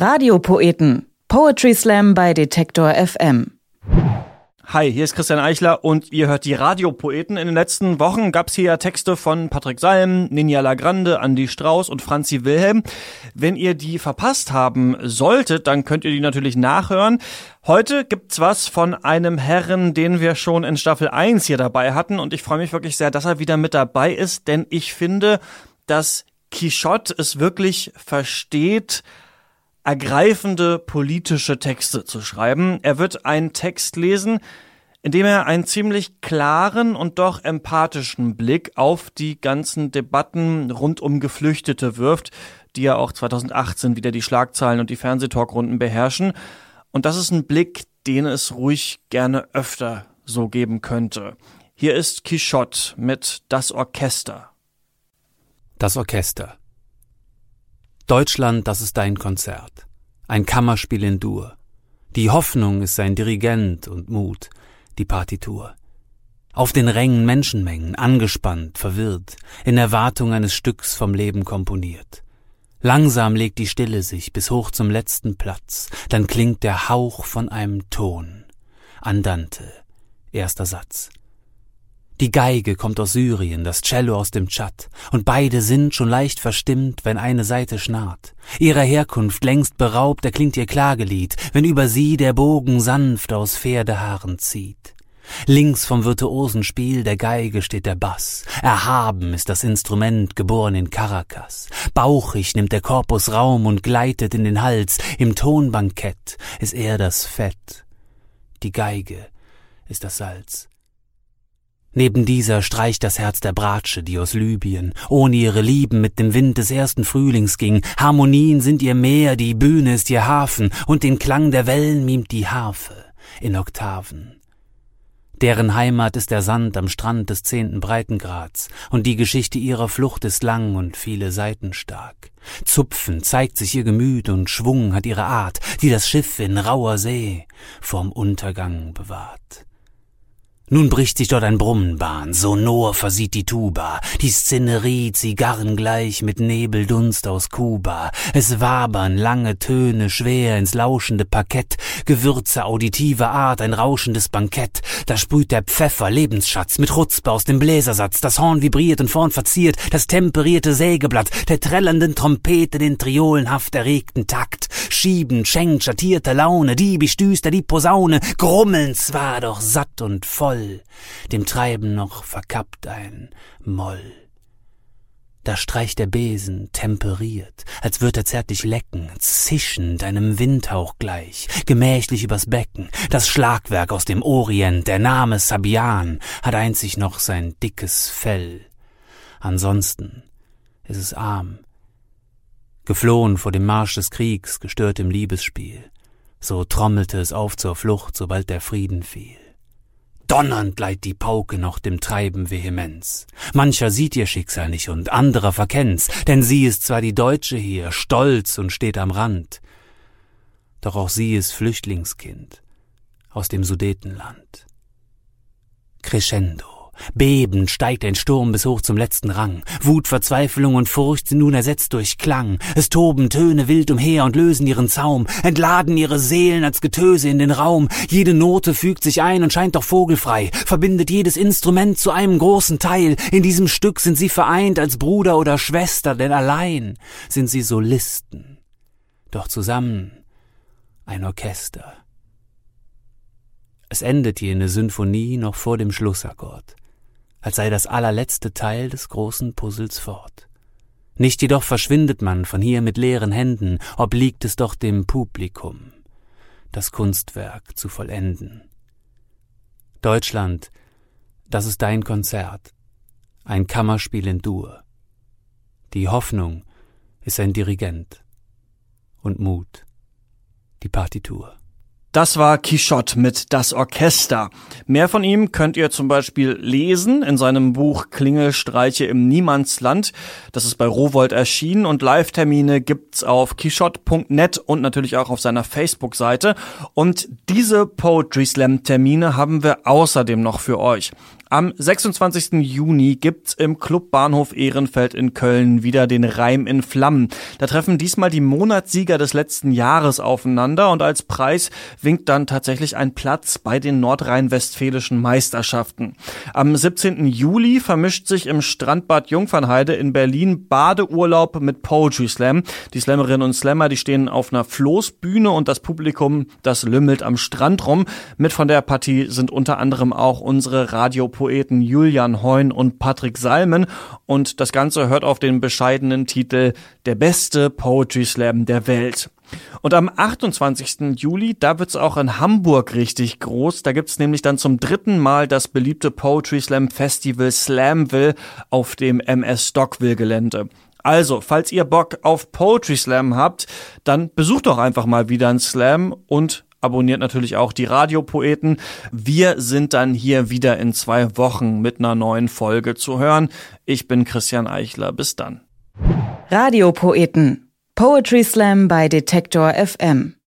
Radiopoeten. Poetry Slam bei Detektor FM. Hi, hier ist Christian Eichler und ihr hört die Radiopoeten. In den letzten Wochen gab's hier ja Texte von Patrick Salm, Ninja Lagrande, Andy Strauß und Franzi Wilhelm. Wenn ihr die verpasst haben solltet, dann könnt ihr die natürlich nachhören. Heute gibt's was von einem Herren, den wir schon in Staffel 1 hier dabei hatten und ich freue mich wirklich sehr, dass er wieder mit dabei ist, denn ich finde, dass Quichotte es wirklich versteht, ergreifende politische Texte zu schreiben. Er wird einen Text lesen, in dem er einen ziemlich klaren und doch empathischen Blick auf die ganzen Debatten rund um Geflüchtete wirft, die ja auch 2018 wieder die Schlagzeilen und die Fernsehtalkrunden beherrschen. Und das ist ein Blick, den es ruhig gerne öfter so geben könnte. Hier ist Quichotte mit Das Orchester. Das Orchester. Deutschland, das ist dein Konzert. Ein Kammerspiel in Dur. Die Hoffnung ist sein Dirigent und Mut, die Partitur. Auf den Rängen Menschenmengen, angespannt, verwirrt, in Erwartung eines Stücks vom Leben komponiert. Langsam legt die Stille sich bis hoch zum letzten Platz, dann klingt der Hauch von einem Ton. Andante, erster Satz. Die Geige kommt aus Syrien, das Cello aus dem Tschad, und beide sind schon leicht verstimmt, wenn eine Seite schnarrt. Ihrer Herkunft längst beraubt erklingt ihr Klagelied, wenn über sie der Bogen sanft aus Pferdehaaren zieht. Links vom virtuosen Spiel der Geige steht der Bass. Erhaben ist das Instrument, geboren in Caracas. Bauchig nimmt der Korpus Raum und gleitet in den Hals. Im Tonbankett ist er das Fett. Die Geige ist das Salz. Neben dieser streicht das Herz der Bratsche, die aus Libyen, ohne ihre Lieben mit dem Wind des ersten Frühlings ging. Harmonien sind ihr Meer, die Bühne ist ihr Hafen, und den Klang der Wellen mimt die Harfe in Oktaven. Deren Heimat ist der Sand am Strand des zehnten Breitengrads, und die Geschichte ihrer Flucht ist lang und viele Seiten stark. Zupfen zeigt sich ihr Gemüt und Schwung hat ihre Art, die das Schiff in rauer See vorm Untergang bewahrt. Nun bricht sich dort ein Brummen Bahn, sonor versieht die Tuba, die Szenerie zigarrengleich mit Nebeldunst aus Kuba. Es wabern lange Töne schwer ins lauschende Parkett, Gewürze auditiver Art, ein rauschendes Bankett. Da sprüht der Pfeffer Lebensschatz mit Rutzpe aus dem Bläsersatz, das Horn vibriert und vorn verziert, das temperierte Sägeblatt der trällernden Trompete den triolenhaft erregten Takt. Schiebend schenkt schattierte Laune, diebisch düster die Posaune, grummeln zwar, doch satt und voll voll, dem Treiben noch verkappt ein Moll. Da streicht der Besen temperiert, als würd er zärtlich lecken, zischend einem Windhauch gleich, gemächlich übers Becken. Das Schlagwerk aus dem Orient, der Name Sabian, hat einzig noch sein dickes Fell. Ansonsten ist es arm. Geflohen vor dem Marsch des Kriegs, gestört im Liebesspiel. So trommelte es auf zur Flucht, sobald der Frieden fiel. Donnernd leiht die Pauke noch dem Treiben Vehemenz. Mancher sieht ihr Schicksal nicht und anderer verkennt's, denn sie ist zwar die Deutsche hier, stolz und steht am Rand, doch auch sie ist Flüchtlingskind aus dem Sudetenland. Crescendo. Bebend steigt ein Sturm bis hoch zum letzten Rang. Wut, Verzweiflung und Furcht sind nun ersetzt durch Klang. Es toben Töne wild umher und lösen ihren Zaum, entladen ihre Seelen als Getöse in den Raum. Jede Note fügt sich ein und scheint doch vogelfrei, verbindet jedes Instrument zu einem großen Teil. In diesem Stück sind sie vereint als Bruder oder Schwester, denn allein sind sie Solisten. Doch zusammen ein Orchester. Es endet jene Symphonie noch vor dem Schlussakkord als sei das allerletzte Teil des großen Puzzles fort. Nicht jedoch verschwindet man von hier mit leeren Händen, obliegt es doch dem Publikum, das Kunstwerk zu vollenden. Deutschland, das ist dein Konzert, ein Kammerspiel in Dur. Die Hoffnung ist ein Dirigent und Mut die Partitur. Das war Quichotte mit Das Orchester. Mehr von ihm könnt ihr zum Beispiel lesen in seinem Buch Klingelstreiche im Niemandsland. Das ist bei Rowold erschienen und Live-Termine gibt's auf quichotte.net und natürlich auch auf seiner Facebook-Seite. Und diese Poetry Slam Termine haben wir außerdem noch für euch. Am 26. Juni gibt's im Club Bahnhof Ehrenfeld in Köln wieder den Reim in Flammen. Da treffen diesmal die Monatssieger des letzten Jahres aufeinander und als Preis winkt dann tatsächlich ein Platz bei den nordrhein-westfälischen Meisterschaften. Am 17. Juli vermischt sich im Strandbad Jungfernheide in Berlin Badeurlaub mit Poetry Slam. Die Slammerinnen und Slammer, die stehen auf einer Floßbühne und das Publikum, das lümmelt am Strand rum. Mit von der Partie sind unter anderem auch unsere Radio Poeten Julian Heun und Patrick Salmen und das Ganze hört auf den bescheidenen Titel Der beste Poetry Slam der Welt. Und am 28. Juli, da wird's auch in Hamburg richtig groß. Da gibt's nämlich dann zum dritten Mal das beliebte Poetry Slam Festival Slamville auf dem MS Stockville Gelände. Also, falls ihr Bock auf Poetry Slam habt, dann besucht doch einfach mal wieder ein Slam und abonniert natürlich auch die Radiopoeten. Wir sind dann hier wieder in zwei Wochen mit einer neuen Folge zu hören. Ich bin Christian Eichler. Bis dann. Radiopoeten. Poetry Slam bei Detektor FM.